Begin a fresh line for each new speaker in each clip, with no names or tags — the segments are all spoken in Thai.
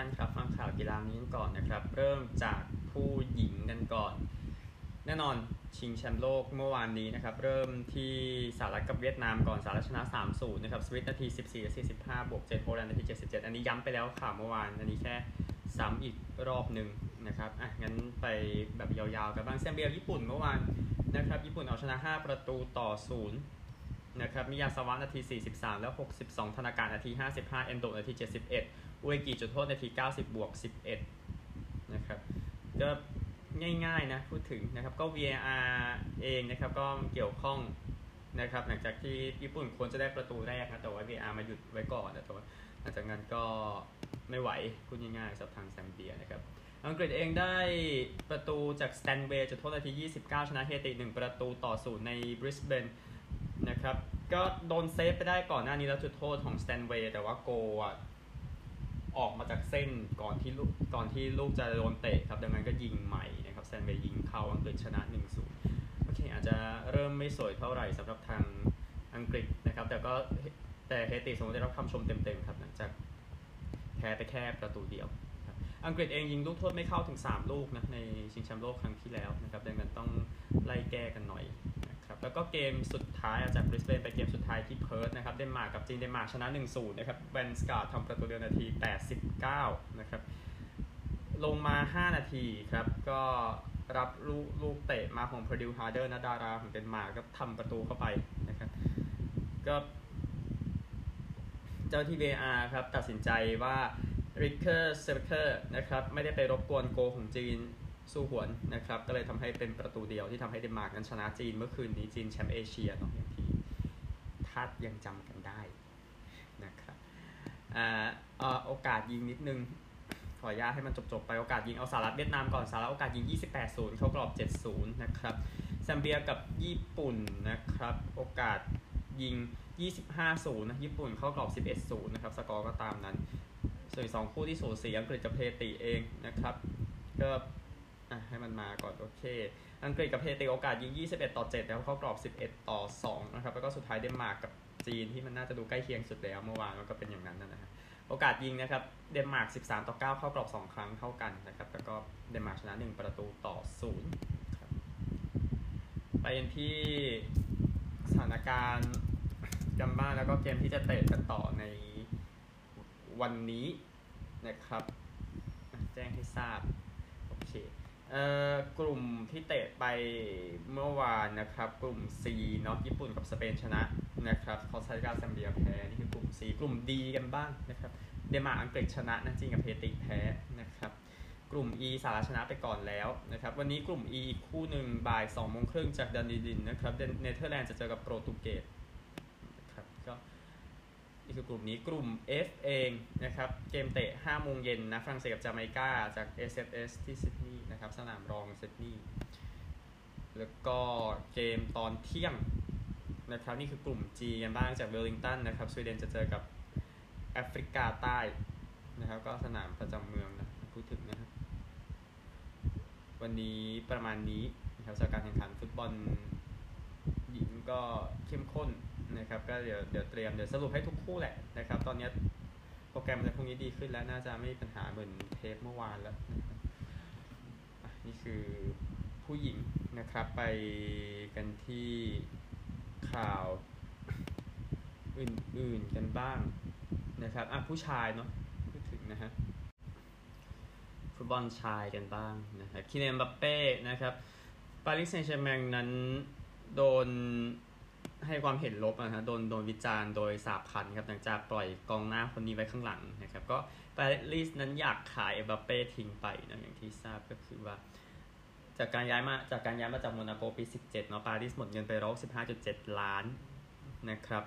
ท่านครับฟังข่าวกีฬานี้กันก่อนนะครับ เริ่มจากผู้หญิงกันก่อน แน่นอนชิงแชมป์โลกเมื่อวานนี้นะครับ เริ่มที่สหรัฐกับเวียดนามก่อนสหรัฐชนะ 3-0 นะครับ สวิตนาที 14 45บวก7โปแลนด์นาที 77 อันนี้ย้ำไปแล้วข่าวเมื่อวาน อันนี้แค่ซ้ำอีกรอบหนึ่งนะครับ อะ งั้นไปแบบยาวๆ กันบ้างเซมเบียญี่ปุ่นเมื่อวานนะครับ ญี่ปุ่นเอาชนะ 5 ประตูต่อ 0 นะครับมิยาสวะนาที 43 แล้ว 62 ธนาการนาที 55 เอนโดนาที 71 อุเอกิจุดโทษนาที 90 บวก 11 นะครับก็ง่ายๆนะพูดถึงนะครับก็ VAR เองนะครับก็เกี่ยวข้องนะครับหลังจากที่ญี่ปุ่นควรจะได้ประตูแรกนะแต่ว่า VAR มาหยุดไว้ก่อนแต่ว่าหลังจากนั้นก็ไม่ไหวพูดง่ายๆสับทางแซมเบียนะครับอังกฤษเองได้ประตูจากสแตนเวย์จุดโทษนาที 29 ชนะเฮติ 1 ประตูต่อศูนย์ในบริสเบน นะครับ ก็โดนเซฟไปได้ก่อนหน้านี้แล้วจุดโทษของสแตนเวย์แต่ว่าโกลออกมาจากเส้นก่อนที่ลูกก่อนที่ลูกจะโดนเตะครับ ดังนั้นก็ยิงใหม่นะครับสแตนเวย์ยิงเข้าอังกฤษชนะ 1-0 โอเค อาจจะเริ่มไม่สวยเท่าไหร่สำหรับทางอังกฤษนะครับ แต่ก็แต่เฮติสมมติได้รับคำชมเต็มๆครับหลังจากแพ้ไปแค่ประตูเดียวอังกฤษเองยิงลูกโทษไม่เข้าถึง 3 ลูกนะในชิงแชมป์โลกครั้งที่แล้วนะครับดังนั้นต้องไล่แก้กันหน่อย ครับแล้วก็เกมสุดท้ายจากบริสเบนไปเกมสุดท้ายที่เพิร์ธนะครับเดนมาร์กกับจีนเดนมาร์กชนะ 1-0 นะครับแวงส์การ์ดทำประตูเดียวนาที 89 นะครับ ลงมา 5 นาทีครับ ก็รับลูกลูกเตะมาของพ r ดิวฮาร์เดอร์นะดาราของเดนมาร์กก็ทำประตูเข้าไปนะครับก็เจ้าที่ VAR ครับ ตัดสินใจว่าริกเกอร์เซอร์เคอร์นะครับ ไม่ได้ไปรบกวนโกลของจีน สู้หวนนะครับ ก็เลยทำให้เป็นประตูเดียวที่ทำให้เดนมาร์กนั้นชนะจีนเมื่อคืนนี้จีนแชมป์เอเชียเนาะอย่างที่ทัดยังจำกันได้นะครับอ่าโอกาสยิงนิดนึง ขออนุญาตให้มันจบๆไปโอกาสยิงเอาสหรัฐเวียดนามก่อนสหรัฐโอกาสยิง 28-0 เข้ากรอบ 70 นะครับแซมเบียกับญี่ปุ่นนะครับ โอกาสยิง 25-0 นะ ญี่ปุ่นเข้ากรอบ 11-0 นะครับ สกอร์ก็ตามนั้นส่วนสองคู่ที่สูสีอังกฤษกับเฮติเองนะครับ ก็ ให้มันมาก่อนโอเค อังกฤษกับเฮติโอกาสยิง 21 ต่อ 7 แล้วเข้ากรอบ 11 ต่อ 2 นะครับ แล้วก็สุดท้ายเดนมาร์กกับจีนที่มันน่าจะดูใกล้เคียงสุดแล้วเมื่อวานมันก็เป็นอย่างนั้นนะฮะโอกาสยิงนะครับ เดนมาร์ก 13 ต่อ 9 เข้ากรอบ 2 ครั้งเท่ากันนะครับ แล้วก็เดนมาร์กชนะ 1 ประตูต่อ 0 ครับไปที่สถานการณ์กันบ้างแล้วก็เกมที่จะเตะกันต่อในวันนี้นะครับ แจ้งให้ทราบ โอเค กลุ่มที่เตะไปเมื่อวานนะครับ กลุ่ม C เนาะญี่ปุ่นกับสเปนชนะนะครับคอสตาริกาซัมเบียแพ้นี่คือกลุ่ม C กลุ่ม D กันบ้างนะครับ เดนมาร์กอังกฤษชนะนะจีนกับเฮติแพ้นะครับ กลุ่ม E สหรัฐชนะไปก่อนแล้วนะครับ วันนี้กลุ่ม E อีกคู่หนึ่งบ่าย2โมงครึ่งจากดะนีดินนะครับเนเธอร์แลนด์จะเจอกับโปรตุเกส นี่คือกลุ่มนี้กลุ่ม F เองนะครับ เกมเตะ5โมงเย็นนะฝรั่งเศสกับจาเมกาจาก SFS ที่ซิดนีย์นะครับ สนามรองซิดนีย์แล้วก็เกมตอนเที่ยงนะครับ นี่คือกลุ่ม G กันบ้างจากเวลลิงตันนะครับสวีเดนจะเจอกับแอฟริกาใต้นะครับ ก็สนามประจำเมืองนะพูดถึงนะครับวันนี้ประมาณนี้นะครับจากการแข่งขันฟุตบอลหญิงก็เข้มข้น นะครับก็เดี๋ยวเดี๋ยวเตรียมเดี๋ยวสรุปให้ทุกคู่แหละนะครับตอนนี้โปรแกรมอะไรพวกนี้ดีขึ้นแล้วน่าจะไม่มีปัญหาเหมือนเทปเมื่อวานแล้วนี่คือผู้หญิงนะครับไปกันที่ข่าวอื่นๆกันบ้างนะครับอะผู้ชายเนาะพูดถึงนะฮะฟุตบอลชายกันบ้างนะครับคิเนมบัปเป้นะครับปารีสแซงต์แชร์แมงนั้นโดน ให้ความเห็นลบนะฮะโดนโดนวิจารณ์โดยสาพันครับหลังจากปล่อยกองหน้าคนนี้ไว้ข้างหลังนะครับ ก็ปารีสนั้นอยากขายเอบัปเป้ทิ้งไปนะอย่างที่ทราบก็คือว่า จากการย้ายมาจากการย้ายมาจากโมนาโกปี 17เนาะปารีสหมดเงินไปร้อยสิบห้าจุดเจ็ดล้านนะครับ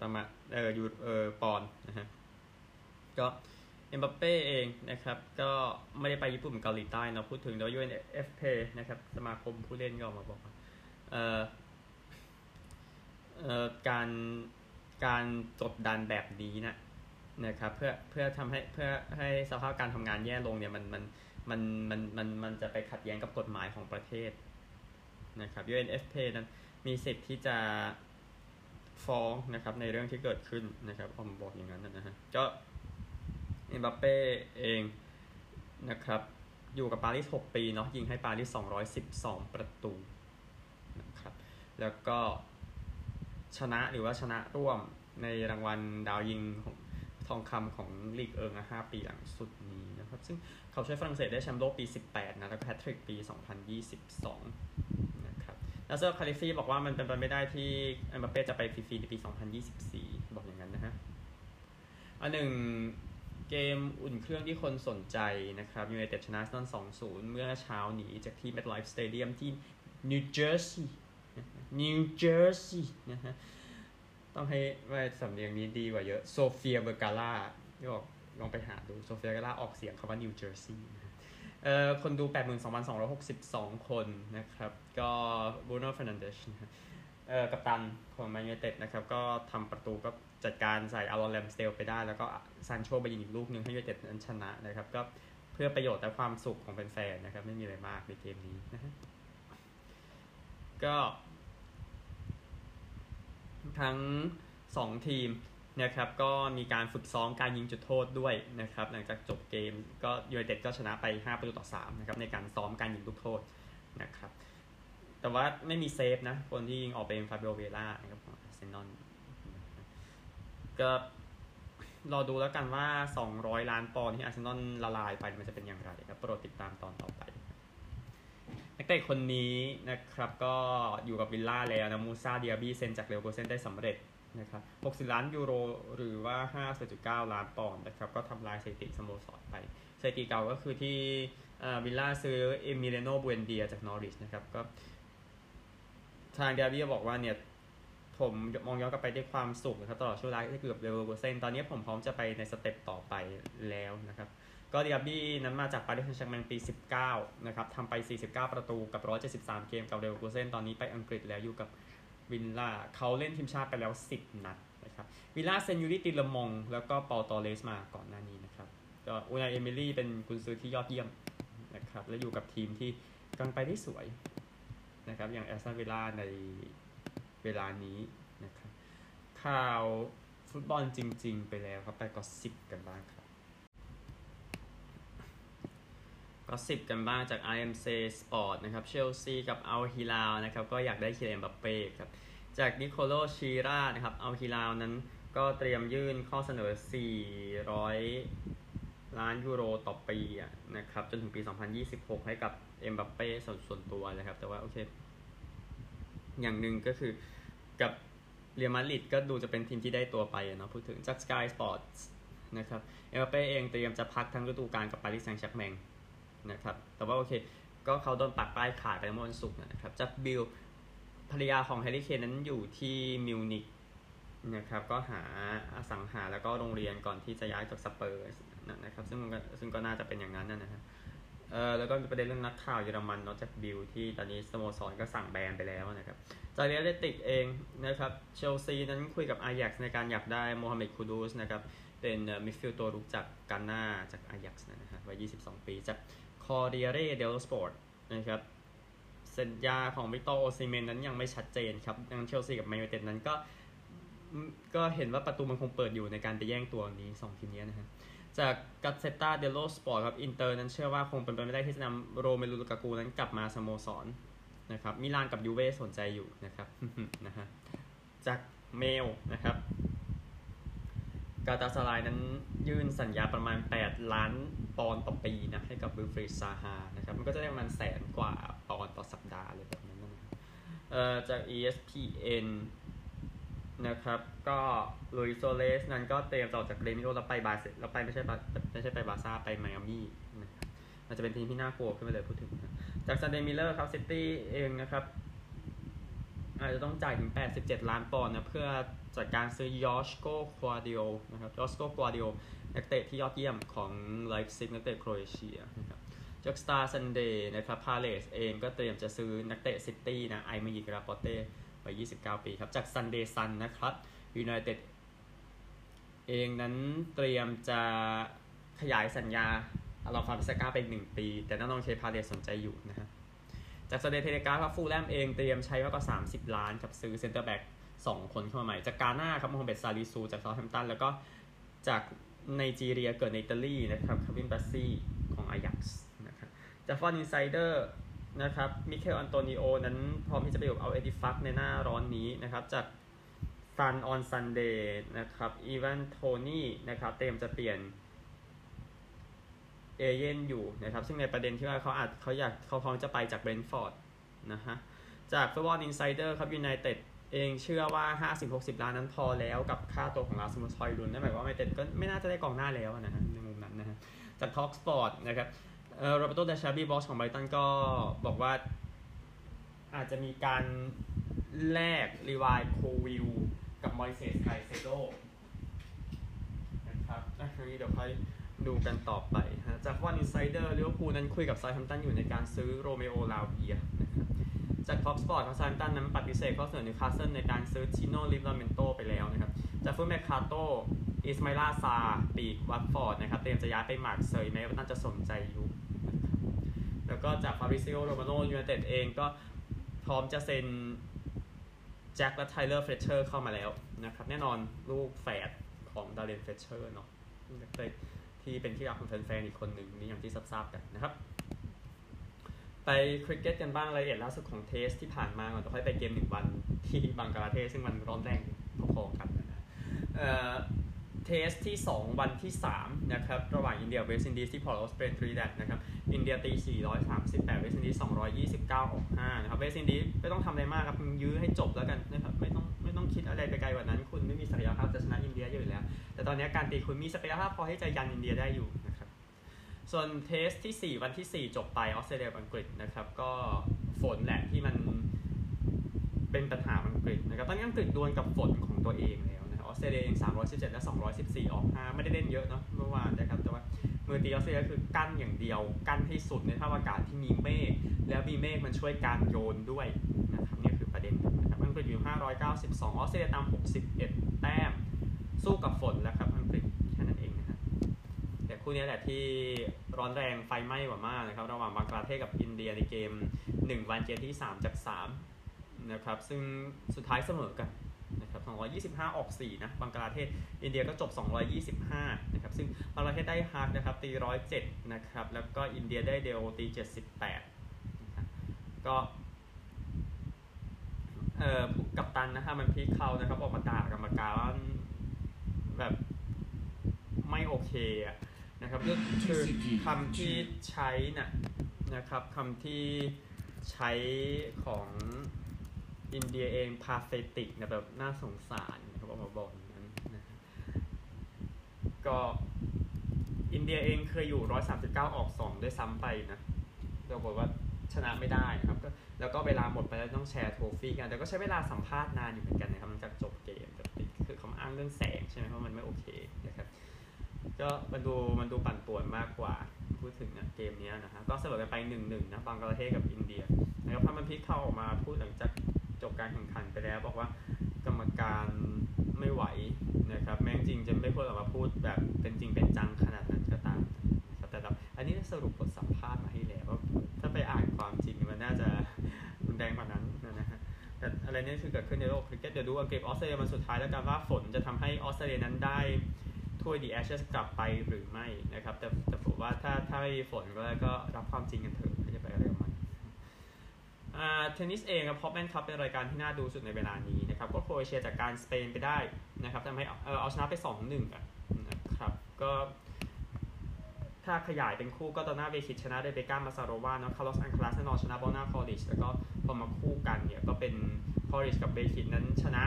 ประมาณเออยูเออปอนนะฮะก็เอ็มบัปเป้เองนะครับ ก็ไม่ได้ไปญี่ปุ่นเกาหลีใต้เนาะพูดถึงโดย UNFP นะครับ สมาคมผู้เล่นก็ออกมาบอกว่าเอ่อเอ่อ การการกดดันแบบนี้นะนะครับเพื่อเพื่อทำให้เพื่อให้สภาพการทำงานแย่ลงเนี่ยมันมันมันมันมันมันจะไปขัดแย้งกับกฎหมายของประเทศนะครับ UNFP นั้นมีสิทธิ์ที่จะฟ้องนะครับในเรื่องที่เกิดขึ้นนะครับผมบอกอย่างนั้นนะฮะก็เอ็มบัปเป้เองนะครับอยู่กับปารีส 6 ปีเนาะยิงให้ปารีส 212 ประตูนะครับแล้วก็ ชนะหรือว่าชนะร่วมในรางวัลดาวยิงของทองคำของลีกเอิงห้าปีหลังสุดนี้นะครับ ซึ่งเขาช่วยฝรั่งเศสได้แชมป์โลกปี 18 นะ แล้วก็แฮตทริกปี 2022 นะครับนัสเซอร์คาไลฟีบอกว่ามันเป็นไปไม่ได้ที่เอ็มบัปเป้จะไปฟรีๆในปี 2024 บอกอย่างนั้นนะฮะอันหนึ่งเกมอุ่นเครื่องที่คนสนใจนะครับยูไนเต็ดชนะนอล2-0 เมื่อเช้านี้จากที่ MetLife Stadium ที่นิวเจอร์ซีย์ นิวเจอร์ซีย์นะฮะ ต้องให้ว่าสำเนียงนี้ดีกว่าเยอะ โซเฟียเวอร์การาที่บอกลองไปหาดู โซเฟียเวอร์การาออกเสียงคำว่านิวเจอร์ซีย์เอ่อคนดู 82,262 คนนะครับ ก็บูโน่ฟ r นันเดชเอ่อกัปตันของแมนยูเต็ดนะครับ ก็ทำประตูก็จัดการใส่อารอนแรมส์เดลไปได้ แล้วก็ซานโชไปยิงอีกลูกนึงให้ยูเต็ดนั้นชนะนะครับ ก็เพื่อประโยชน์และความสุขของแฟนๆนะครับ ไม่มีอะไรมากในเกมนี้นะฮะก็ ทั้ง 2 ทีมนะครับก็มีการฝึกซ้อมการยิงจุดโทษด้วยนะครับหลังจากจบเกมก็ยูไนเต็ดก็ชนะไป 5 ประตูต่อ3นะครับในการซ้อมการยิงลูกโทษนะครับแต่ว่าไม่มีเซฟนะ คนที่ยิงออกเป็นฟาบิโอวิเอร่านะครับของอาร์เซนอลก็รอดูแล้วกันว่า 200 ล้านปอนด์ที่อาร์เซนอลละลายไปมันจะเป็นอย่างไรครับโปรดติดตามตอนต่อไป นักเตะคนนี้นะครับก็อยู่กับวิลล่าแล้วนะมูซาเดียบี้เซ็นจากเลเวอร์คูเซนได้สำเร็จนะครับ60 ล้านยูโรหรือว่า 5.9 ล้านปอนด์นะครับก็ทำลายสถิติสโมสรไปสถิติเก่าก็คือที่วิลล่าซื้อเอมิเลียโนบูเอนเดียจากนอริชนะครับก็ทางเดียบีบอกว่าเนี่ยผมมองย้อนกลับไปด้วยความสุขนะครับตลอดช่วงเวลาที่เกือบเรเวอร์เปอร์เซนตอนนี้ผมพร้อมจะไปในสเต็ปต่อไปแล้วนะครับ ก็เดียบี้นั้นมาจากปารีสแซงต์แชร์กแมงปี 19 นะครับทำไป 49 ประตูกับ 173 เกมกับเรอร์เปอร์เซนต์ตอนนี้ไปอังกฤษแล้วอยู่กับวิลล่าเขาเล่นทีมชาติไปแล้ว 10 นัดนะครับวิลล่าเซ็นยูริตีเลอมองส์แล้วก็เปาตอร์เรสมาก่อนหน้านี้นะครับก็อูไนเอเมรี่เป็นกุนซือที่ยอดเยี่ยมนะครับและอยู่กับทีมที่กำลังไปได้สวยนะครับอย่างแอสตันวิลล่าในเวลานี้นะครับข่าวฟุตบอลจริง ๆ ไปแล้วครับไปก็สิบกันบ้างครับ ก็สิบกันบ้างจาก IMC Sport นะครับเชลซีกับอัลฮิลาลนะครับก็อยากได้คิเลนบัปเป้ครับจากนิโคโลชีรานะครับอัลฮิลาลนั้นก็เตรียมยื่นข้อเสนอ 400 ล้านยูโรต่อปีนะครับจนถึงปี 2026 ให้กับเอ็มบัปเป้ส่วนส่วนตัวนะครับ แต่ว่าโอเค อย่างหนึ่งก็คือกับเรอัลมาดริดก็ดูจะเป็นทีมที่ได้ตัวไปเนาะพูดถึงจาก Sky Sports นะครับเอ็มบัปเป้เองเตรียมจะพักทั้งฤดูกาลกับปารีสแซงต์แชร์กแมง นะครับ แต่ว่าโอเค ก็เขาโดนปักป้ายขายไปเมื่อวันศุกร์นะครับ จากบิลด์ภรรยาของแฮร์รี่เคนนั้นอยู่ที่มิวนิกนะครับ ก็หาอสังหาแล้วก็โรงเรียนก่อนที่จะย้ายจากสเปอร์นะครับ ซึ่งซึ่งก็น่าจะเป็นอย่างนั้นนะฮะเออแล้วก็มีประเด็นเรื่องนักข่าวเยอรมันนอกจากบิลด์ที่ตอนนี้สโมสรก็สั่งแบนไปแล้วนะครับ จากดิแอธเลติกเองนะครับเชลซีนั้นคุยกับอายักซ์ในการอยากได้โมฮัมเหม็ดคูดูสนะครับเป็นมิดฟิลด์ตัวรุกจากกาน่าจากอายักซ์นะฮะวัย 22 ปีจาก คอร์ริเอเรเดลโลสปอร์ตนะครับสัญญาของวิกตอร์โอซิเมนนั้นยังไม่ชัดเจนครับยังเชลซีกับแมนยูเต็ดนั้นก็ก็เห็นว่าประตูมันคงเปิดอยู่ในการไปแย่งตัวนี้2ทีมนี้นะฮะจากกัซเซตตาเดลโลสปอร์ตครับอินเตอร์นั้นเชื่อว่าคงเป็นไปไม่ได้ที่จะนำโรเมลูลูกากูนั้นกลับมาสโมสรนะครับมิลานกับยูเว่สนใจอยู่นะครับนะฮะจากเมลนะครับ กาลาตาซารายนั้นยื่นสัญญาประมาณ 8 ล้านปอนด์ต่อปีนะให้กับวิลฟรีดซาฮานะครับมันก็จะได้ประมาณแสนกว่าปอนด์ต่อสัปดาห์เลยแบบนั้นนะครับเอ่อจาก ESPN นะครับก็ลุยส์ซัวเรสนั้นก็เตรียมต่อจากเกรมิโอแล้วไปบาซ่าแล้วไปไม่ใช่ไม่ใช่ไปบาซ่าไปไมอามี่นะครับมันจะเป็นทีมที่น่ากลัวขึ้นไปเลยพูดถึงนะจากซันเดย์มิร์เรอร์ครับซิตี้เองนะครับอาจจะต้องจ่ายถึง 87 ล้านปอนด์นะเพื่อ จัดการซื้อยอชโกกวาร์ดิโอลนะครับยอชโกกวาร์ดิโอลนักเตะที่ยอดเยี่ยมของไลป์ซิกนักเตะโครเอเชียนะครับจากสตาร์ซันเดย์นะครับพาเลสเองก็เตรียมจะซื้อนักเตะซิตี้นะไอเมอริกลาปอร์กเต้วัย29 ปีครับ จากซันเดย์ซันนะครับยูไนเต็ดเองนั้นเตรียมจะขยายสัญญาอารอนวานบิสซาก้าเป็น1ปี แต่น้องๆเชพาเลสสนใจอยู่นะฮะจากสเดเทเลกาครับฟูแล่มเองเตรียมใช้มากกว่า 30 ล้านกับซื้อเซนเตอร์แบ็ก 2 คนเข้ามาใหม่ จากกาน่าครับโมฮัมเหม็ดซาลิซูจากเซาแธมป์ตันแล้วก็จากไนจีเรียเกิดในอิตาลีนะครับคาลวินบาสซีย์ของอายักซ์นะครับจากฟุตบอลอินไซเดอร์นะครับมิเคลอันโตนิโอนั้นพร้อมที่จะไปอยู่อัลเอตติฟักในหน้าร้อนนี้นะครับจากซันออนซันเดย์นะครับไอวานโทนี่นะครับเตรียมจะเปลี่ยนเอเยนต์อยู่นะครับซึ่งในประเด็นที่ว่าเขาอาจเขาอยากเขาพร้อมจะไปจากเบรนฟอร์ดนะฮะจากฟุตบอลอินไซเดอร์ครับยูไนเต็ด เองเชื่อว่า 50-60 ล้านนั้นพอแล้วกับค่าตัวของราสมุสฮอยลุนด์นั่นหมายความว่ายูไนเต็ดก็ไม่น่าจะได้กองหน้าแล้วนะฮะในมุมนั้นนะฮะจาก talkSPORT นะครับเอ่อโรแบร์โตเดแซร์บีบอสของไบรตันก็บอกว่า อาจจะมีการแลกลีวายโคลวิลล์กับมอยเซสไคเซโดนะครับอันนี้เดี๋ยวค่อยดูกันต่อไปฮะจากวัน Insider ลิเวอร์พูลนั้นคุยกับเซาแธมป์ตันอยู่ในการซื้อโรเมโอลาเวียนะครับ จาก talkSPORT ของเซาแธมป์ตันนั้นปฏิเสธข้อเสนอนิวคาสเซิลในการซื้อติโนลิฟราเมนโตไปแล้วนะครับจาก Foot Mercato อิสไมลาซาร์ปีกวัตฟอร์ดนะครับเตรียมจะย้ายไปมาร์กเซยแม้ว่าน่าจะสนใจอยู่ แล้วก็จากฟาบริซิโอโรมาโนยูไนเต็ดเองก็พร้อมจะเซ็นแจ็คและไทเลอร์เฟล็ตเชอร์เข้ามาแล้วนะครับแน่นอนลูกแฝดของดาร์เรนเฟล็ตเชอร์เนาะที่เป็นที่รักของแฟนๆอีกคนหนึ่งนี่อย่างที่ทราบๆกันนะครับ ไปคริกเก็ตกันบ้างรายละเอียดล่าสุดของ Test ที่ผ่านมาก่อนจะค่อยไปเกมหนึ่งวันที่บังกลาเทศซึ่งมันร้อนแรงพอๆกันนะเอ่อ Test ที่ 2 วันที่3นะครับระหว่างอินเดียเวสต์อินดีสที่พอร์ตออสเตรเลียนะครับอินเดียตี 438 เวสต์อินดีส229 ออก 5 นะครับเวสต์อินดีสไม่ต้องทำอะไรมากครับยื้อให้จบแล้วกันนะครับไม่ต้องไม่ต้องคิดอะไรไปไกลกว่านั้น คุณไม่มีศักยภาพจะชนะอินเดียอยู่แล้ว แต่ตอนนี้การตีคุณมีศักยภาพพอให้จะยันอินเดียได้อยู่นะ ส่วน Test ที่ 4 วันที่ 4 จบไปออสเตรเลียอังกฤษนะครับ ก็ฝนแหละที่มันเป็นปัญหาอังกฤษนะครับตอนนี้อังกฤษดวลกับฝนของตัวเองแล้วนะออสเตรเลียเอง317 และ 214 ออก5ไม่ได้เล่นเยอะเนาะเมื่อวานนะครับแต่ว่ามือตีออสเตรเลียคือกั้นอย่างเดียว กั้นให้สุดในท่าอากาศที่มีเมฆแล้วมีเมฆมันช่วยการโยนด้วยนะครับนี่คือประเด็นนะครับอังกฤษอยู่ 592 ออสเตรเลียตาม 61 แต้มสู้กับฝนแล้วครับ คู่นี้แหละที่ร้อนแรงไฟไหม้กว่ามากนะครับ ระหว่างบังกลาเทศกับอินเดียในเกม 1 วันเกมที่ 3 จาก 3 นะครับ ซึ่งสุดท้ายเสมอกันนะครับ225 ออก 4 นะ บังกลาเทศ อินเดียก็จบ 225 นะครับ ซึ่งบังกลาเทศได้ฮ็อกนะครับ ตี 107 นะครับ แล้วก็อินเดียได้เดโอลตี 78นะครับก็เอ่อกัปตันนะฮาร์มันพรีตคอร์นะครับ ออกมาด่ากรรมการว่าแบบไม่โอเคอะ นะครับก็คือคำที่ใช้น่ะนะครับคำที่ใช้ของอินเดียเองพาเ h ติกนะแบบน่าสงสารนะครับออกมาบอกอย่างนั้นนะก็อินเดียเองเคยอยู่ 139 ออก 2 ด้วยซ้ำไปนะเราบอกว่าชนะไม่ได้นะครับก็แล้วก็เวลาหมดไปแล้วต้องแชร์โทฟี่กัน แต่ก็ใช้เวลาสัมภาษณ์นานอยู่เหมือนกันนะครับหลังจากจบเกมแต่ติดคือคำอ้างเรื่องแสงใช่ไหมเพราะมันไม่โอเคนะครับ ก็มันดูมันดูปั่นป่วนมากกว่า พูดถึงนะเกมนี้นะฮะก็เสมอกันไปหนึ่งหนึ่งนะบังกลาเทศกับอินเดียนะครับฮาร์มันพรีตคอร์ออกมาพูดหลังจากจบการแข่งขันไปแล้ว บอกว่ากรรมการไม่ไหวนะครับแม้จริงจะไม่ควรออกมาพูดแบบเป็นจริงเป็นจังขนาดนั้นก็ตามนะครับแต่อันนี้สรุปบทสัมภาษณ์มาให้แล้วว่าถ้าไปอ่านความจริงมันน่าจะรุนแรงกว่านั้นนะฮะแต่อะไรนี้คือเกิดขึ้นในโลกคริกเก็ตเดี๋ยวดูอังกฤษออสเตรเลียมันสุดท้ายแล้วกันว่าฝนจะทำให้ออสเตรเลียนั้นได้ ถ้วย The Ashes กลับไปหรือไม่นะครับ แต่แต่ผมว่าถ้าถ้าไม่มีฝนก็ก็รับความจริงกันเถอะไม่จะไปอะไรกับมันเทนนิสเองครับฮอปแมนคัพเป็นรายการที่น่าดูสุดในเวลานี้นะครับก็โครเอเชียจัดการสเปนไปได้นะครับทำให้เออเอาชนะไป 2-1อะนะครับก็ถ้าขยายเป็นคู่ก็ตอนหน้าเวคิดชนะเรเบก้ามาซาโรวาเนาะคาร์ลอสอัลการาซแน่นอนชนะบอร์นาคอริชแล้วก็พอมาคู่กันเนี่ยก็เป็นคอริชกับเวคิชนั้นชนะ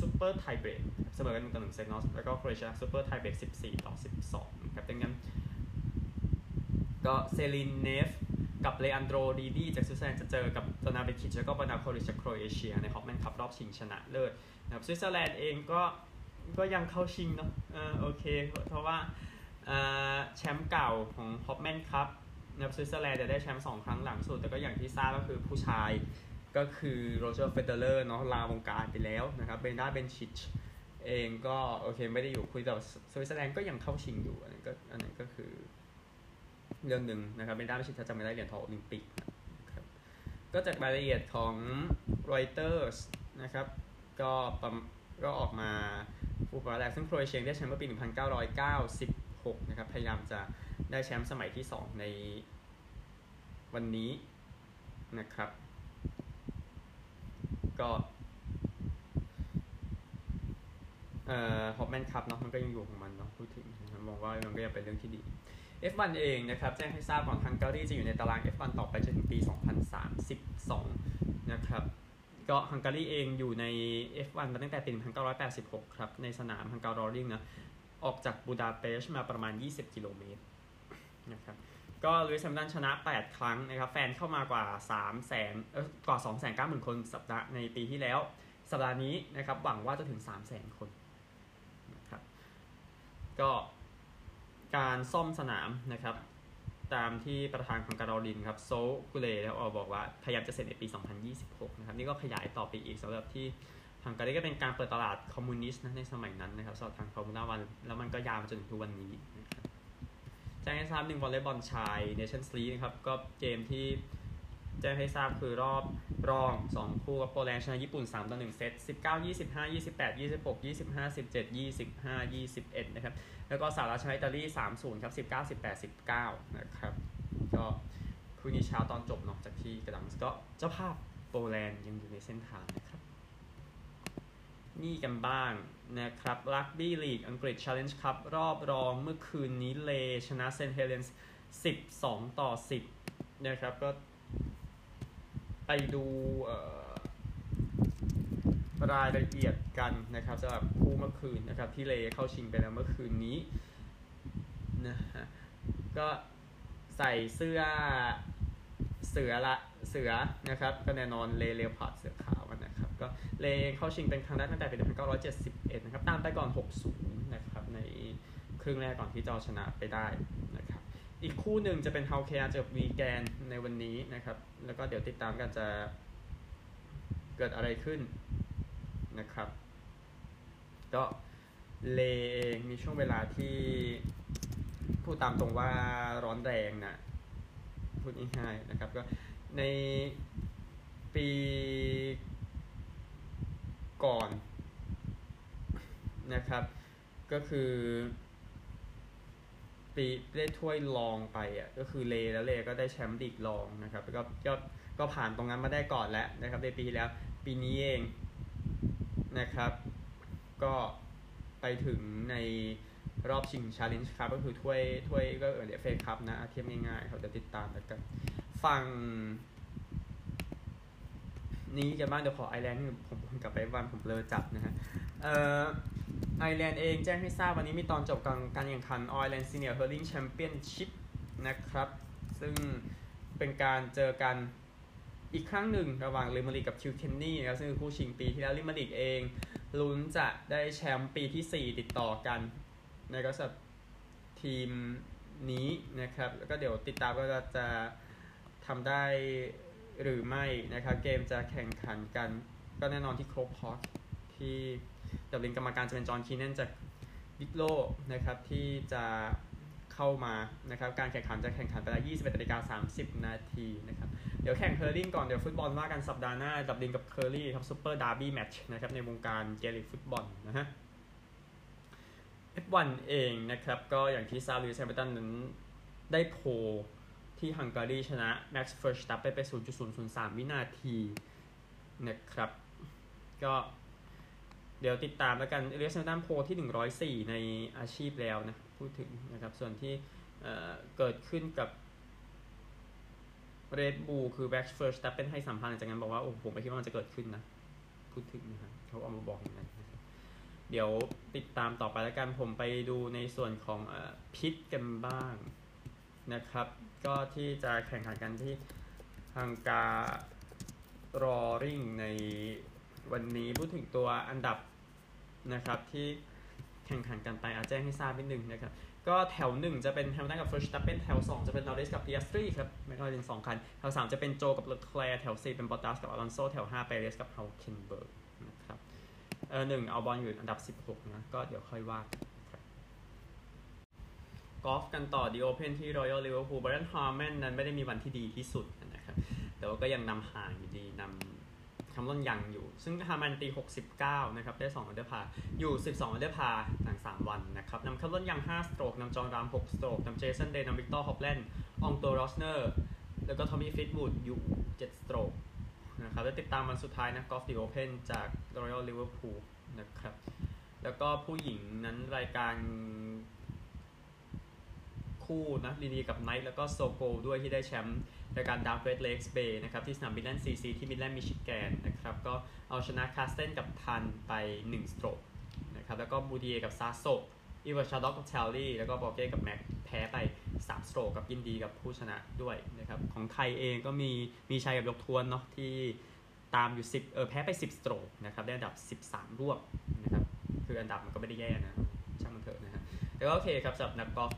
super tiebreak เสมอกันหนึ่งต่อหนึ่งเซตเนาะแล้วก็โครเอเชีย super tiebreak 14ต่อ12นะครับดังนั้น ก็เซลีนแนฟกับเลอันโดรรีดีจากสวิตเซอร์แลนด์จะเจอกับดอนนาเวคิชแล้วก็บอร์นาโคริชจากโครเอเชียในฮอปแมนคัพรอบชิงชนะเลิศนะครับสวิตเซอร์แลนด์เองก็ก็ยังเข้าชิงเนาะเออโอเค เพราะว่าแชมป์เก่าของฮอปแมนคัพนะครับสวิตเซอร์แลนด์จะได้แชมป์สองครั้งหลังสุด แต่ก็อย่างที่ทราบก็คือผู้ชาย ก็คือโรเจอร์เฟเดอร์เนาะลาวงการไปแล้วนะครับเบนดาเบนชิชเองก็โอเคไม่ได้อยู่คุยแต่สวิตเซอร์แลนด์ก็ยังเข้าชิงอยู่อันนี้ก็อันนี้ก็คือเรื่องหนึ่งนะครับเป็นด้านไม่ใช่ถ้าจำไม่ได้เหรียญทองโอลิมปิกนะครับก็จากรายละเอียดของ Reuters นะครับก็ก็ออกมาฟูปาแลกซึ่งโครเอเชียได้แชมป์เมื่อปี 1996 นะครับ พยายามจะได้แชมป์สมัยที่ 2 ในวันนี้นะครับ ก็เอ่อฮอปแมนคัพเนาะมันก็ยังอยู่ของมันเนาะพูดถึงมองว่ามันก็ยังเป็นเรื่องที่ดี F1 เองนะครับแจ้งให้ทราบก่อนฮังการีจะอยู่ในตาราง F1 ต่อไปจนถึงปี 2032 นะครับก็ฮังการีเองอยู่ใน F1 มาตั้งแต่ปี1986 ครับ ในสนามฮังการอริงนะออกจากบูดาเปสต์มาประมาณ 20 กิโลเมตรนะครับ ก็ลุยส์แฮมดันชนะ 8 ครั้งนะครับแฟนเข้ามากว่า3แสนเออกว่า2 9 0 0 0 0 คนสัปดาห์ในปีที่แล้ว สัปดาห์นี้นะครับหวังว่าจะถึง 3 0 0 0 0 0 คนนะครับก็การซ่อมสนามนะครับ ตามที่ประธานของการอลินครับโซกุเลแล้วออบอกว่าพยายามจะเสร็จในปี 2026 นะครับ นี่ก็ขยายต่อไปอีกสำหรับที่ฮังการีก็เป็นการเปิดตลาดคอมมิวนิสต์นะในสมัยนั้นนะครับสำหรับทางฟอร์มูล่าวันแล้วมันก็ยาวมาจนถึงทุกวันนี้นะครับ แจ้งให้ทราบหนึ่งวอลเลย์บอลชายเนชั่นส์ลีกนะครับ ก็เกมที่แจ้งให้ทราบคือรอบรอง 2 คู่กับโปแลนด์ชนะญี่ปุ่น 3 ต่อ 1 เซต 19 25 28 26 25 17 25 21 นะครับ แล้วก็สหรัฐชนะอิตาลี 3-0 ครับ 19 18 19 นะครับ ก็คืนนี้เช้าตอนจบเนาะจากที่กระดังก็เจ้าภาพโปแลนด์ยังอยู่ในเส้นทางนะครับ นี่กันบ้างนะครับลักบี้ลีกอังกฤษ Challenge Cup รอบรองเมื่อคืนนี้เลชนะเซนเฮเลนส์12 ต่อ 10 นะครับก็ไปดูรายละเอียดกันนะครับสำหรับคู่เมื่อคืนนะครับที่เลเข้าชิงไปแล้วเมื่อคืนนี้นะฮะก็ใส่เสื้อเสือละเสือนะครับก็แน่นอนเลเลพาดเสือขาว ก็เลเข้าชิงเป็นครั้งแรกตั้งแต่ปี1971 นะครับ ตามไปก่อน 60 นะครับ ในครึ่งแรกก่อนที่จะชนะไปได้นะครับ อีกคู่หนึ่งจะเป็นเฮาเคอาเจอวีแกนในวันนี้นะครับ แล้วก็เดี๋ยวติดตามกันจะเกิดอะไรขึ้นนะครับ ก็เลเองมีช่วงเวลาที่พูดตามตรงว่าร้อนแรงนะพูดง่ายๆนะครับก็ในปี ก่อนนะครับ ก็คือปีได้ถ้วยรองไปอะก็คือเลแล้วเลก็ได้แชมป์ลีกรองนะครับแล้วก็ก็ก็ผ่านตรงนั้นมาได้ก่อนแล้วนะครับในปีแล้วปีนี้เองนะครับ ก็ไปถึงในรอบชิงชาเลนจ์ครับก็คือถ้วยถ้วยก็เออเดฟเฟครับนะเทียบง่ายๆเขาจะติดตามแล้วกันฝั่ง นี้กันบ้างเดี๋ยวขอไอแลนด์ผมผมกลับไปวันผมเลอจับนะฮะเอ่อไอแลนด์เองแจ้งให้ทราบวันนี้มีตอนจบการการแข่งขันไอแลนด์ซีเนียร์เฮอร์ลิงแชมเปี้ยนชิพนะครับ ซึ่งเป็นการเจอกันอีกครั้งหนึ่งระหว่างลิมาริกกับคิวเคนนี่นะครับซึ่งคู่ชิงปีที่แล้วลิมาริกเองลุ้นจะได้แชมป์ปีที่ 4 ติดต่อกันนะครับสำหรับทีมนี้นะครับ แล้วก็เดี๋ยวติดตามว่าจะทำได้ หรือไม่นะครับเกมจะแข่งขันกัน ก็แน่นอนที่โครกพาร์กที่ดับลินกรรมการจะเป็นจอห์นคีเนนจากวิกโลว์นะครับที่จะเข้ามานะครับการแข่งขันจะแข่งขันไปแล้ว21นาฬิกา30 นาทีนะครับเดี๋ยวแข่ง hurling ก่อน เดี๋ยวฟุตบอลว่ากันสัปดาห์หน้าดับลินกับเคอร์รีครับ super derby match นะครับในวงการ Gaelic football นะฮะ F1 เองนะครับ ก็อย่างที่ลูอิสแฮมิลตันนั้นได้ pole ที่ฮังการีชนะแม็กซ์เวอร์สแตปเพนไปไป 0.003 วินาทีนะครับ ก็เดี๋ยวติดตามแล้วกันลูอิสแฮมิลตัน pole ที่ 104 ในอาชีพแล้วนะ พูดถึงนะครับ ส่วนที่เกิดขึ้นกับเรดบูลคือแม็กซ์เวอร์สแตปเพนให้สัมภาษณ์จากนั้นบอกว่า โอ้ผมไม่คิดว่ามันจะเกิดขึ้นนะ พูดถึงนะครับเขาเอามาบอกอย่างนั้น เดี๋ยวติดตามต่อไปแล้วกันผมไปดูในส่วนของอพิษกันบ้างนะครับ ก็ที่จะแข่งขันกันที่ฮังกาโรริงในวันนี้พูดถึงตัวอันดับนะครับที่แข่งขันกันไปอาแจ้งให้ทราบนิดนึงนะครับก็แถว 1 จะเป็นแฮมิลตันกับเวอร์สแตปเพนเป็นแถว 2 จะเป็นนอริสกับเปียสตรีครับไม่ก็เป็นสองคัน แถว 3 จะเป็นโจวกับเลอแคลร์แถว 4 เป็นบอตตัสกับอลอนโซแถว5เปเรซกับฮุลเคนเบิร์กนะครับเออหนึ่งอัลบอนอยู่อันดับ 16 นะ ก็เดี๋ยวค่อยว่า กอล์ฟกันต่อ The Open ที่รอยัลลิเวอร์พูลไบรอันฮาร์แมนนั้นไม่ได้มีวันที่ดีที่สุดนะครับ แต่ว่าก็ยังนำห่างอยู่ดีนำคาเมรอนยังอยู่ ซึ่งฮาร์แมนตี 69 นะครับ ได้2 under par อยู่ 12 under par หลัง3 วันนะครับนำคาเมรอนยัง 5 stroke นำจอห์นราม 6 stroke นำเจสันเดย์นำวิกตอร์ฮอฟแลนด์อองตวนรอซเนอร์ แล้วก็ทอมมี่ฟลีตวูดอยู่ 7 stroke นะครับแล้วติดตามวันสุดท้ายนะกอล์ฟ The Open จาก Royal Liverpool นะครับ แล้วก็ผู้หญิงนั้นรายการ คู่นะลีดีกับไนท์แล้วก็โซโคลด้วยที่ได้แชมป์รายการ Dow Great Lakes Bay นะครับที่สนามมิดแลนซีซีที่มิดแลนด์มิชิแกนนะครับก็เอาชนะคาสเตรนกับทันไป 1 stroke นะครับแล้วก็บูดีเอกับซาโซอีวาชาด็อกกับเชลลี่แล้วก็บอเก้กับแม็กแพ้ไป 3 สโตรกกับยินดีกับผู้ชนะด้วยนะครับของไทยเองก็มีมีชัยกับยกทวนเนาะที่ตามอยู่ 10เออแพ้ไป 10 สโตรกนะครับได้อันดับ 13รวบนะครับคืออันดับมันก็ไม่ได้แย่นะช่างมันเถอะนะฮะแต่ก็โอเคครับสำหรับนักกอล์ฟ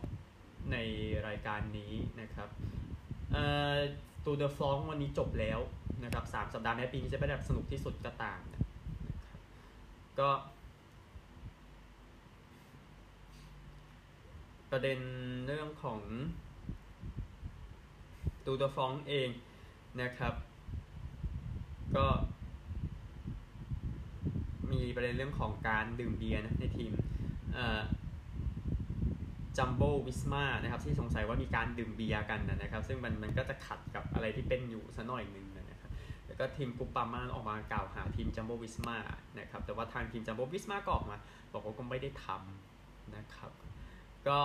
ในรายการนี้นะครับตูเดอฟลองวันนี้จบแล้วนะครับสามสัปดาห์ในปีนี้จะเป็นแบบสนุกที่สุดก็ตามนะครับก็ประเด็นเรื่องของตูร์เดอฟรองซ์เองนะครับ ก็มีประเด็นเรื่องของการดื่มเบียร์นะในทีม จัมโบ้วิสมานะครับที่สงสัยว่ามีการดื่มเบียร์กันนะครับ ซึ่งมันมันก็จะขัดกับอะไรที่เป็นอยู่ซะหน่อยหนึ่งนะครับแล้วก็ทีมกรุปามาออกมากล่าวหาทีมจัมโบ้วิสมานะครับแต่ว่าทางทีมจัมโบ้วิสมาก็ออกมา บอกว่าก็ไม่ได้ทำนะครับก็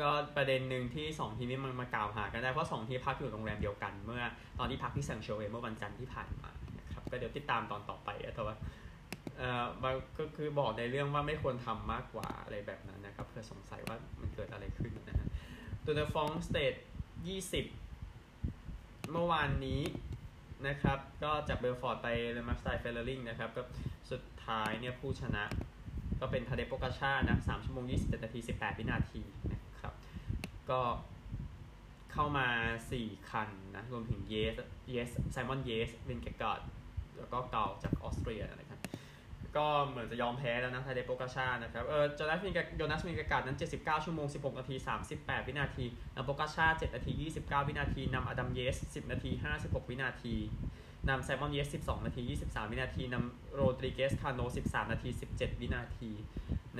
ก็ประเด็นหนึ่งที่ 2 ทีมนี้มันมากล่าวหากันได้เพราะ 2 ทีมพักอยู่โรงแรมเดียวกัน เมื่อตอนที่พักที่ซังโชเวเมื่อวันจันทร์ที่ผ่านมานะครับก็เดี๋ยวติดตามตอนต่อไปแต่ว่า อ่อก็คือบอกในเรื่องว่าไม่ควรทำมากกว่าอะไรแบบนั้นนะครับเพื่อสงสัยว่ามันเกิดอะไรขึ้นนะฮะตูร์เดอฟรองซ์ stage 20เมื่อวานนี้นะครับ ก็จากเบลฟอร์ดไปเลอมาร์กสไตน์เฟลเลอริงนะครับ ก็สุดท้ายเนี่ยผู้ชนะ ก็เป็นทาเดโปกาชานะ3ชั่วโมง27นาที18วินาทีนะครับ ก็เข้ามา 4 คันนะ รวมถึงเยส เยสไซมอน เยส วินเกกอดแล้วก็เก่าจากออสเตรียนะ ก็เหมือนจะยอมแพ้แล้วนะทาเดโปกาชานะครับ เออจอนัสมินโยนัสมินกากาดนั้น 79 ชั่วโมง 16 นาที 38 วินาทีนำโปกาชา 7 นาที 29 วินาทีนำอดัมเยส 10 นาที 56 วินาทีนำไซมอนเยตส์ 12 นาที 23 วินาทีนำโรดริเกส คาโน 13 นาที 17 วินาที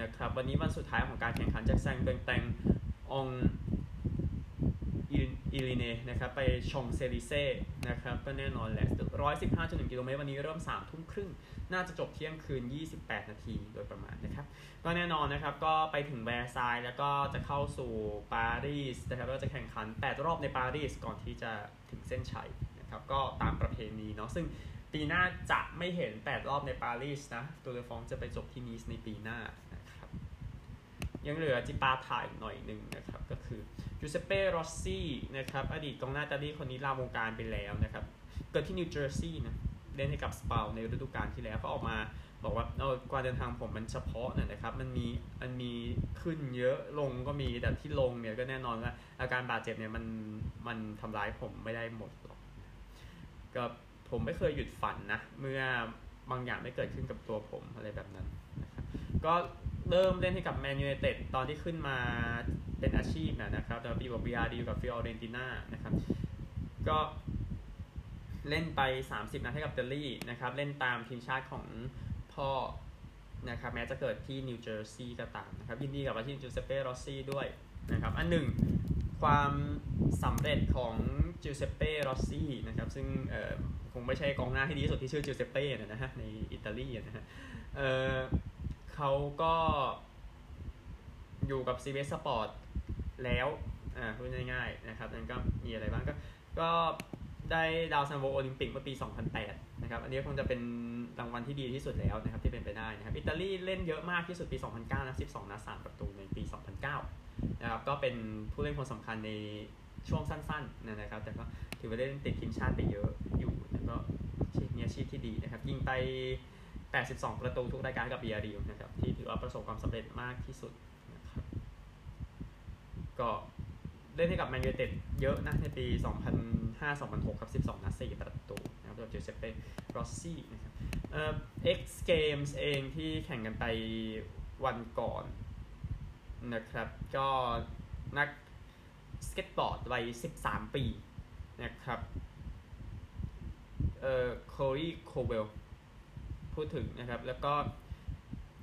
นะครับ วันนี้วันสุดท้ายของการแข่งขันจากแซงก็องแต็งออง อีฟลีนนะครับไปช็องเซลิเซ่นะครับก็แน่นอนแหละสุด115.1กิโลเมตรวันนี้เริ่ม3ทุ่มครึ่ง น่าจะจบเที่ยงคืน 28 นาทีโดยประมาณนะครับ ก็แน่นอนนะครับก็ไปถึงแวร์ซายแล้วก็จะเข้าสู่ปารีสนะครับก็จะแข่งขัน 8 รอบในปารีสก่อนที่จะถึงเส้นชัยนะครับก็ตามประเพณีเนาะซึ่งปีหน้าจะไม่เห็น 8 รอบในปารีสนะตูร์เดอฟรองซ์จะไปจบที่นีสในปีหน้า ยังเหลือจิปาถ่ายหน่อยหนึ่งนะครับ ก็คือจูเซเป้โรสซี่นะครับ อดีตกองหน้าตาดีคนนี้ลาวงการไปแล้วนะครับ เกิดที่นิวเจอร์ซีย์นะเล่นให้กับสปาลในฤดูกาลที่แล้วเขาออกมาบอกว่าเออการเดินทางผมมันเฉพาะนะครับ มันมีมันมีขึ้นเยอะลงก็มีแต่ที่ลงเนี่ยก็แน่นอนว่าอาการบาดเจ็บเนี่ยมันมันทำร้ายผมไม่ได้หมดหรอกก็ผมไม่เคยหยุดฝันนะ เมื่อบางอย่างไม่เกิดขึ้นกับตัวผมอะไรแบบนั้นนะครับก็ เริ่มเล่นให้กับแมนยูไนเต็ดตอนที่ขึ้นมาเป็นอาชีพนะครับแต่ peak กับบียาร์เรอัลกับฟิออเรนติน่านะครับ ก็เล่นไป 30 นัดให้กับอิตาลี่นะครับ เล่นตามทีมชาติของพ่อนะครับ แม้จะเกิดที่นิวเจอร์ซีย์ก็ตามนะครับ ยินดีกับอาชีพจูเซเป้โรซี่ด้วยนะครับ อันหนึ่งความสำเร็จของจูเซเป้โรซี่นะครับ ซึ่งคงไม่ใช่กองหน้าที่ดีที่สุดที่ชื่อจูเซเป้นะฮะในอิตาลีนะฮะ เขาก็อยู่กับ c ีเวสปอร์ตแล้ว อ่าพูดง่ายๆนะครับนั่นก็มีอะไรบ้างก็ก็ได้ดาวซันโวโอลิมปิกเมื่อปี 2008 นะครับ อันนี้คงจะเป็นรางวัลที่ดีที่สุดแล้วนะครับที่เป็นไปได้นะครับ อิตาลีเล่นเยอะมากที่สุดปี 2009นะ12 นัด 3 ประตูในปี 2009 นะครับ ก็เป็นผู้เล่นคนสำคัญในช่วงสั้นๆนะครับ แต่ก็ถือว่าเล่นติดทีมชาติไปเยอะอยู่แล้วก็มีอาชีพที่ดีนะครับ ยิงไป 82 ประตูทุกรายการกับเบียริวนะครับที่ถือว่าประสบความสำเร็จมากที่สุดนะครับก็เล่นให้กับแมนยูเต็ดเยอะนะในปี 2005-2006 ครับ 12 นัด 4 ประตูนะครับโดยเจเซเป้รอสซี่นะครับเอ่อ X Games เองที่แข่งกันไปวันก่อนนะครับก็นักสเก็ตบอร์ดวัย 13 ปีนะครับเอ่อโคลอี้โคเวล พูดถึงนะครับ แล้วก็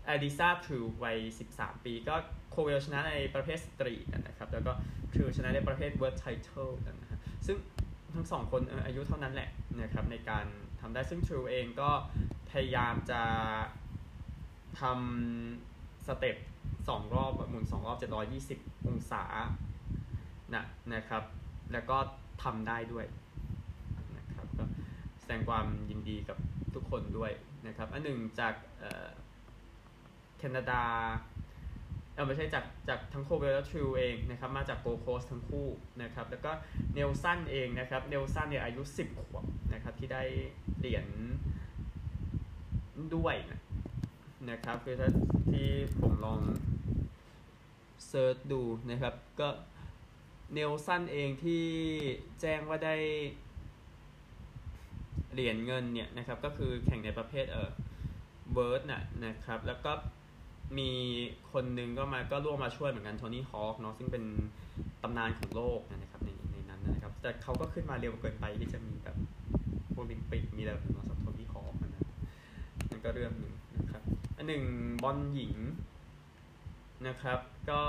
อริซาทรูวัย 13 ปี ก็โคเวลชนะในประเภทสตรีนะครับ แล้วก็ทรูชนะในประเภท vert title นะฮะซึ่งทั้งสองคนอายุเท่านั้นแหละนะครับในการทำได้ซึ่งทรูเองก็พยายามจะทำสเต็ปสองรอบหมุนสองรอบ 720 องศานะนะครับ แล้วก็ทำได้ด้วยนะครับก็แสดงความยินดีกับทุกคนด้วย นะครับ อันหนึ่งจากแคนาดาเออไม่ใช่จากจากทั้งโคเวลและทรูเองนะครับมาจากโกลด์โคสต์ทั้งคู่นะครับแล้วก็เนลสันเองนะครับเนลสันเนี่ยอายุ 10 ขวบนะครับที่ได้เหรียญด้วยนะนะครับคือถ้าที่ผมลอง search ดูนะครับก็เนลสันเองที่แจ้งว่าได้ เหรียญเงินเนี่ยนะครับก็คือแข่งในประเภทเออเบิร์ดน่ะนะครับแล้วก็มีคนนึงก็มาก็ร่วมมาช่วยเหมือนกันโทนี่ฮอคเนาะซึ่งเป็นตำนานของโลกนะครับในในนั้นนะครับ แต่เขาก็ขึ้นมาเร็วเกินไปที่จะมีแบบโอลิมปิกมีแบบสำหรับโทนี่ฮอคนะนั่นก็เรื่องหนึ่งนะครับอันหนึ่งบอลหญิงนะครับ ก็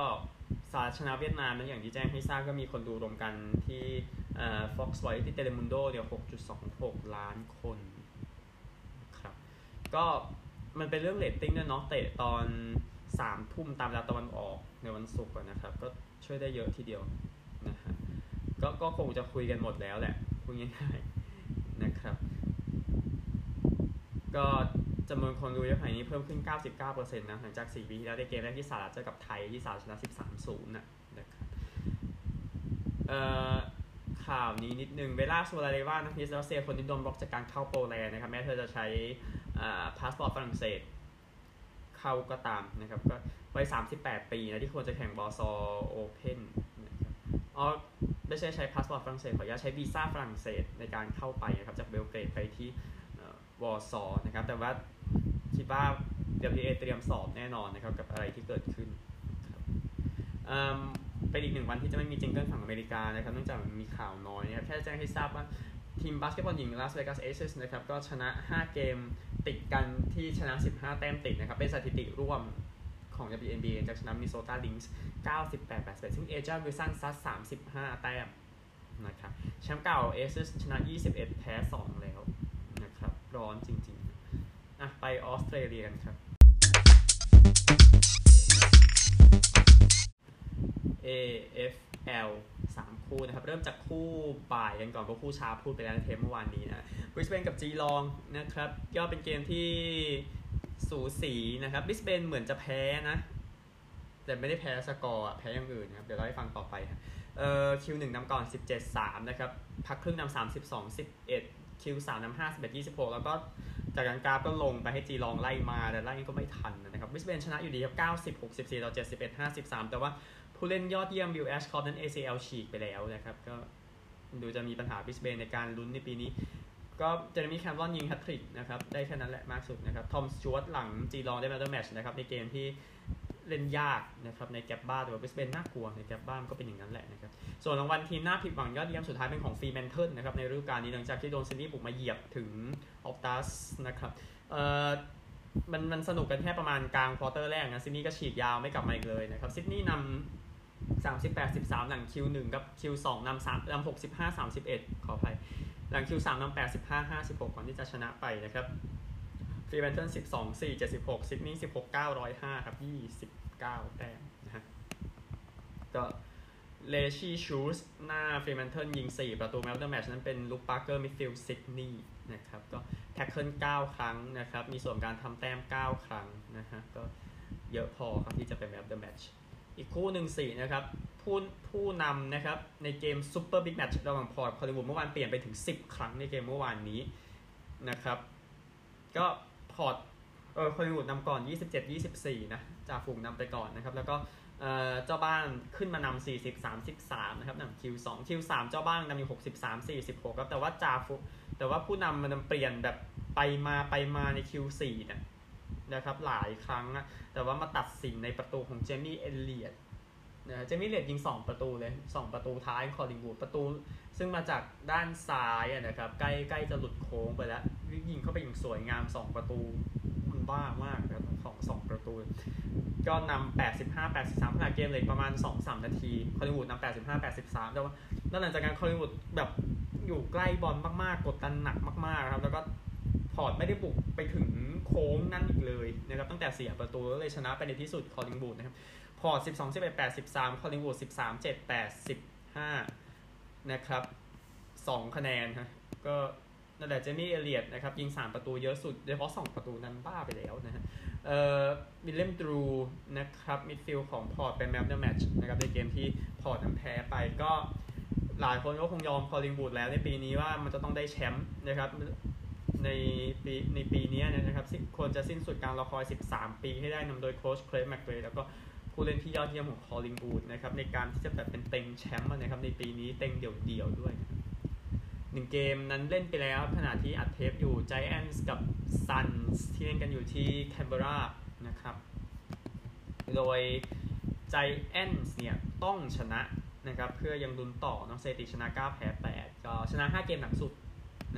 สาชนะเวียดนามนะอย่างที่แจ้งให้ทราบก็มีคนดูรวมกันที่ Fox s p o r t ที่เทเลมุนโดเดี๋ยว6.26 ล้านคนครับก็มันเป็นเรื่องเรตติ้งด้วยเนาะเตะตอนสามทุ่มตามเวลาตะวันออกในวันศุกร์นะครับ ก็ช่วยได้เยอะทีเดียวนะฮะก็ก็คงจะคุยกันหมดแล้วแหละพูดง่ายๆนะครับ ก็จำนวนคนดูยอดขายนี้เพิ่มขึ้น 99%นะหลังจาก 4 ปีที่แล้วในเกมแรกที่สหรัฐเจอกับไทยที่สหรัฐชนะ 13-0นะนะครับเอ่อ ข่าวนี้นิดนึงเวราซโวนาเรวานักเทนนิสรัสเซียคนที่โดนบล็อกจากการเข้าโปแลนด์นะครับแม้เธอจะใช้พาสปอร์ตฝรั่งเศสเข้าก็ตามนะครับก็วัย 38 ปีนะที่ควรจะแข่งวอร์ซอ Open นะครับอ๋อไม่ใช่ใช้พาสปอร์ตฝรั่งเศสขออนุญาตใช้วีซ่าฝรั่งเศสในการเข้าไปนะครับจากเบลเกรดไปที่วอร์ซอนะครับแต่ว่าคิดว่า WTA เตรียมสอบแน่นอนนะครับกับอะไรที่เกิดขึ้น เป็นอีกหนึ่งวันที่จะไม่มี jingle ฝั่งอเมริกานะครับเนื่องจากมีข่าวน้อยนะครับแค่แจ้งให้ทราบว่าทีมบาสเกตบอลหญิงลาสเวกัส Aces นะครับก็ชนะ 5 เกมติดกันที่ชนะ 15 แต้มติดนะครับเป็นสถิติร่วมของ WNBA จากชนะมินนิโซตา Lynx 98 81ซึ่งเอจาวิลสันซัด35 แต้มนะครับแชมป์เก่าเอเซสชนะ 21 แพ้ 2 แล้วนะครับร้อนจริงๆอะไปออสเตรเลียกันครับ AFL 3 คู่นะครับ เริ่มจากคู่บ่ายกันก่อนเพราะคู่เช้าพูดไปแล้วในเทปเมื่อวานนี้นะบริสเบนกับจีลองนะครับก็เป็นเกมที่สูสีนะครับบริสเบนเหมือนจะแพ้นะ แต่ไม่ได้แพ้สกอร์แพ้อย่างอื่นนะครับ เดี๋ยวเราให้ฟังต่อไปเอ่อ Q หนึ่งนำก่อน 17-3 นะครับ พักครึ่งนำ32-11 Q สามนำ5 11 26แล้วก็จากการกราฟก็ลงไปให้จีลองไล่มาแต่ไล่ก็ไม่ทันนะครับบริสเบนชนะอยู่ดีครับ90 64ต่อ71 53แต่ว่า ผู้เล่นยอดเยี่ยมวิลแอชครอฟต์นั้น ACL ฉีกไปแล้วนะครับ ก็ดูจะมีปัญหาบริสเบนในการลุ้นในปีนี้ ก็เจเรมี่แคเมรอนยิงแฮตทริกนะครับ ได้แค่นั้นแหละมากสุดนะครับทอมสจ๊วตหลังจีลองได้ man of the match นะครับ ในเกมที่เล่นยากนะครับในแกลบบ้าแต่ว่าบริสเบนน่ากลัวในแกลบบ้าก็เป็นอย่างนั้นแหละนะครับ ส่วนรางวัลทีมน่าผิดหวังยอดเยี่ยมสุดท้ายเป็นของฟรีแมนเทิลนะครับในฤดูกาลนี้หลังจากที่โดนซิดนีย์บุกมาเหยียบถึง Optus นะครับเอ่อมันมันสนุกกันแค่ประมาณกลาง quarter แรกนะซิดนีย์ก็ฉีดยาวไม่กลับมาอีกเลยนะครับซิดนีย์นำ 38 13 หลัง Q1 กับ Q2 นำ3นำ65 31 ขออภัย หลัง Q3 นำ85 56 ก่อนที่จะชนะไปนะครับฟรีแมนเทิล12 4 76ซิดนีย์16 905 ครับ 29 แต้มนะฮะก็ลัคกี้ชูลท์สหน้าฟรีแมนเทิลยิง 4 ประตู man of the match นั้นเป็นลุคปาร์กเกอร์ midfield ซิดนีย์นะครับก็ tackle 9ครั้งนะครับ มีส่วนการทำแต้ม 9 ครั้งนะฮะก็เยอะพอครับที่จะเป็น man of the match อีกคู่หนึ่งสี่นะครับผู้ผู้นำนะครับในเกม super big match ระหว่างพอร์ตคอลลิงวูดเมื่อวานเปลี่ยนไปถึง 10 ครั้งในเกมเมื่อวานนี้นะครับ ก็พอร์ตเออคอลลิงวูดนำก่อน 27-24 นะจ่าฝูงนำไปก่อนนะครับ แล้วก็เจ้าบ้านขึ้นมานำ40 33 นะครับหนัง Q2 Q3 เจ้าบ้านนำอยู่ 63 46ครับแต่ว่าจ่าฝูงแต่ว่าผู้นำมันเปลี่ยนแบบไปมาไปมาใน Q4 นะ นะครับหลายครั้งแต่ว่ามาตัดสินในประตูของเจมี่เอลเลียตนะเจมี่เอลเลียตยิง 2 ประตูเลย 2 ประตูท้ายคอลลิงวูดประตู ซึ่งมาจากด้านซ้ายนะครับใกล้ใกล้จะหลุดโค้งไปแล้วยิงเข้าไปอย่างสวยงาม 2 ประตูมันบ้ามากครับของ2ประตู ก็นำ85 83ขณะเกมเลยประมาณ 2-3 นาทีคอลลิงวูดนำ85 83 แต่ว่าหลังจากนั้นคอลลิงวูดแบบอยู่ใกล้บอลมากๆ กดดันหนักมากๆครับแล้วก็ พอร์ตไม่ได้บุกไปถึงโค้งนั่นอีกเลยนะครับตั้งแต่เสียประตูก็เลยชนะไปในที่สุดคอลลิงวูดนะครับพอร์ต12 11 8 13 คอลลิงวูด13 7 8 15 นะครับ 2 คะแนนฮะก็นั่นแหละเจมี่เอลเลียตนะครับยิง 3 ประตูเยอะสุดโดยเฉพาะ 2 ประตูนั้นบ้าไปแล้วนะฮะเอ่อวิลเลมดริวนะครับ midfield ของพอร์ตเป็น man of the match นะครับในเกมที่พอร์ตนั้นแพ้ไปก็หลายคนก็คงยอมคอลลิงวูดแล้วในปีนี้ว่ามันจะต้องได้แชมป์นะครับ ในปีในปีนี้นะครับควรจะสิ้นสุดการรอคอย 13 ปีให้ได้นำโดยโค้ชเครกแม็กเรย์แล้วก็ผู้เล่นที่ยอดเยี่ยมของคอลลิงวูดนะครับในการที่จะแบบเป็นเต็งแชมป์นะครับในปีนี้เต็งเดี่ยวๆด้วยหนึ่งเกมนั้นเล่นไปแล้วขณะที่อัดเทปอยู่ Giants กับ Suns ที่เล่นกันอยู่ที่แคนเบรานะครับ โดย Giants เนี่ยต้องชนะนะครับเพื่อยังลุ้นต่อเนาะสถิติชนะ 9 แพ้ 8 ก็ชนะ 5 เกมหลังสุด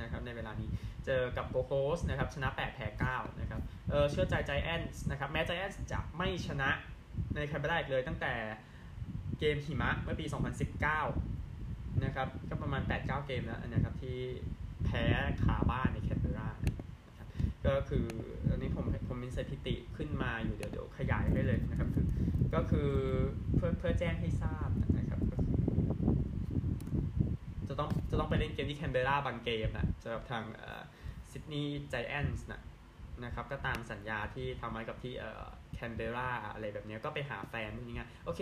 นะครับในเวลานี้เจอกับโกโคสนะครับชนะ 8 แพ้ 9 นะครับเออเชื่อใจใจแอนส์นะครับแม้ใจแอนส์จะไม่ชนะในแคมเปญแรกเลยตั้งแต่เกมหิมะเมื่อปี 2019 นะครับก็ประมาณ 8-9 เกมแล้วนะครับที่แพ้ขาบ้านในแคนเบรานะครับก็คืออันนี้ผมผมมีสถิติขึ้นมาอยู่เดี๋ยวเดี๋ยวขยายให้เลยนะครับคือก็คือเพื่อเพื่อแจ้งให้ทราบก็คือจะ ต้องจะต้องไปเล่นเกมที่แคนเบราบางเกมนะสำหรับทางซิดนีย์ Giants นะนะครับก็ตามสัญญาที่ทำไว้กับที่แคนเบราอะไรแบบนี้ก็ไปหาแฟนนี่ไงโอเค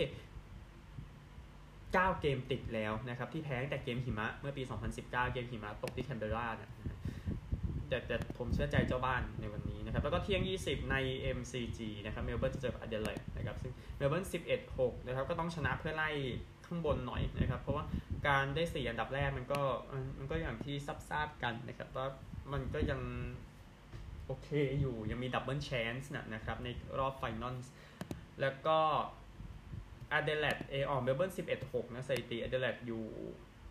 9 เกมติดแล้วนะครับที่แพ้แต่เกมหิมะเมื่อปี 2019 เกมหิมะตกที่แคนเบราเนี่ยแต่แต่ผมเชื่อใจเจ้าบ้านในวันนี้นะครับ แล้วก็เที่ยง 20 ใน MCG นะครับเมลเบิร์นจะเจอกับอเดเลดนะครับซึ่งเมลเบิร์น11-6 นะครับก็ต้องชนะเพื่อไล่ ข้างบนหน่อยนะครับ เพราะว่าการได้สี่อันดับแรกมันก็มันก็อย่างที่ทราบทราบกันนะครับว่ามันก็ยังโอเคอยู่ยังมี double chance นะครับในรอบ final แล้วก็อเดเลดเอออเมลเบิร์น11 6นะสถิติอเดเลดอยู่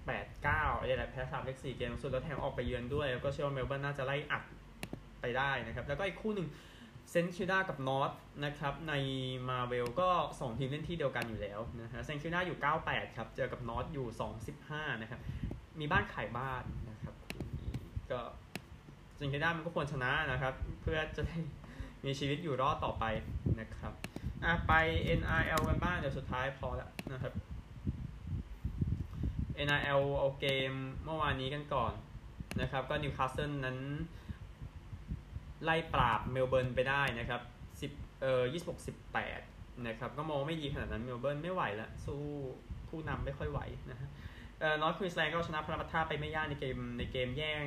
8 9อเดเลดแพ้3ใน4เกมสุดแล้วแถมออกไปเยือนด้วย แล้วก็เชื่อว่าเมลเบิร์นน่าจะไล่อัดไปได้นะครับ แล้วก็อีกคู่หนึ่ง เซนคิวด้ากับนอตนะครับในมาเวลก็2ทีมเล่นที่เดียวกันอยู่แล้วนะฮะเซนคิวด้าอยู่ 98 ครับเจอกับนอตอยู่ 215 นะครับ มีบ้านขายบ้านนะครับก็เซนคิวด้ามันก็ควรชนะนะครับ เพื่อจะได้มีชีวิตอยู่รอดต่อไปนะครับอะไป NRL กันบ้างเดี๋ยวสุดท้ายพอแล้วนะครับ NRL เอาเกมเมื่อวานนี้กันก่อนนะครับ ก็นิวคาสเซิลนั้น ไล่ปราบเมลเบิร์นไปได้นะครับ10เอ่อ26 18นะครับก็มองไม่ดีขนาดนั้นเมลเบิร์นไม่ไหวแล้วสู้ผู้นำไม่ค่อยไหวนะฮะเอ่อนอร์ทควีนสแลนด์ก็ชนะพารามัตตาไปไม่ยากในเกมในเกมแย่ง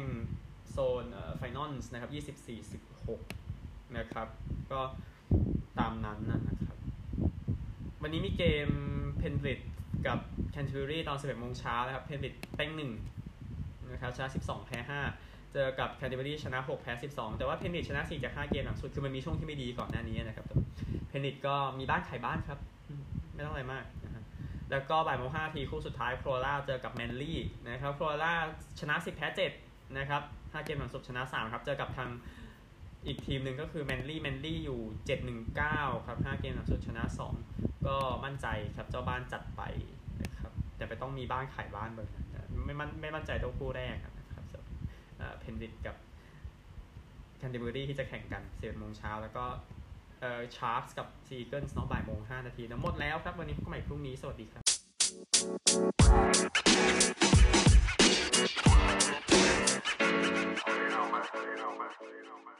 โซนเอ่อ finals นะครับ24 16นะครับก็ตามนั้นนะครับ วันนี้มีเกมเพนริธกับแคนเทอร์รี่ตอน 11โมงเช้านะครับ เพนบริดเป้งหนึ่งนะครับชนะ12 แพ้ 5 เจอกับแคนเทอร์รี่ชนะ 6 แพ้ 12 แต่ว่าเพนริดชนะ4จาก5เกมหลังสุด คือมันมีช่วงที่ไม่ดีก่อนหน้านี้นะครับเพนริดก็มีบ้านขายบ้านครับ ไม่ต้องอะไรมากนะฮะแล้วก็บ่ายโมง5ทีคู่สุดท้ายโครล่าเจอกับแมนลี่นะครับโครล่าชนะ 10 แพ้ 7 นะครับ5เกมหลังสุดชนะ 3 ครับ เจอกับทางอีกทีมหนึ่งก็คือแมนลี่แมนลี่อยู่ 719 ครับ 5 เกมหลังสุดชนะ 2 ก็มั่นใจครับเจ้าบ้านจัดไปนะครับแต่ไปต้องมีบ้านขายบ้านเบอร์ไม่มั่นไม่มั่นใจตัวคู่แรกครับ เพนดิกกับแคนเดอร์รี่ที่จะแข่งกันสิบเอ็ดโมงเช้าแล้วก็เอ่อชาร์สกับซีเกิลส์น้องบ่ายโมงห้านาทีนะหมดแล้วครับ วันนี้พบกันใหม่พรุ่งนี้ สวัสดีครับ You know, man. You know, man. You know, man.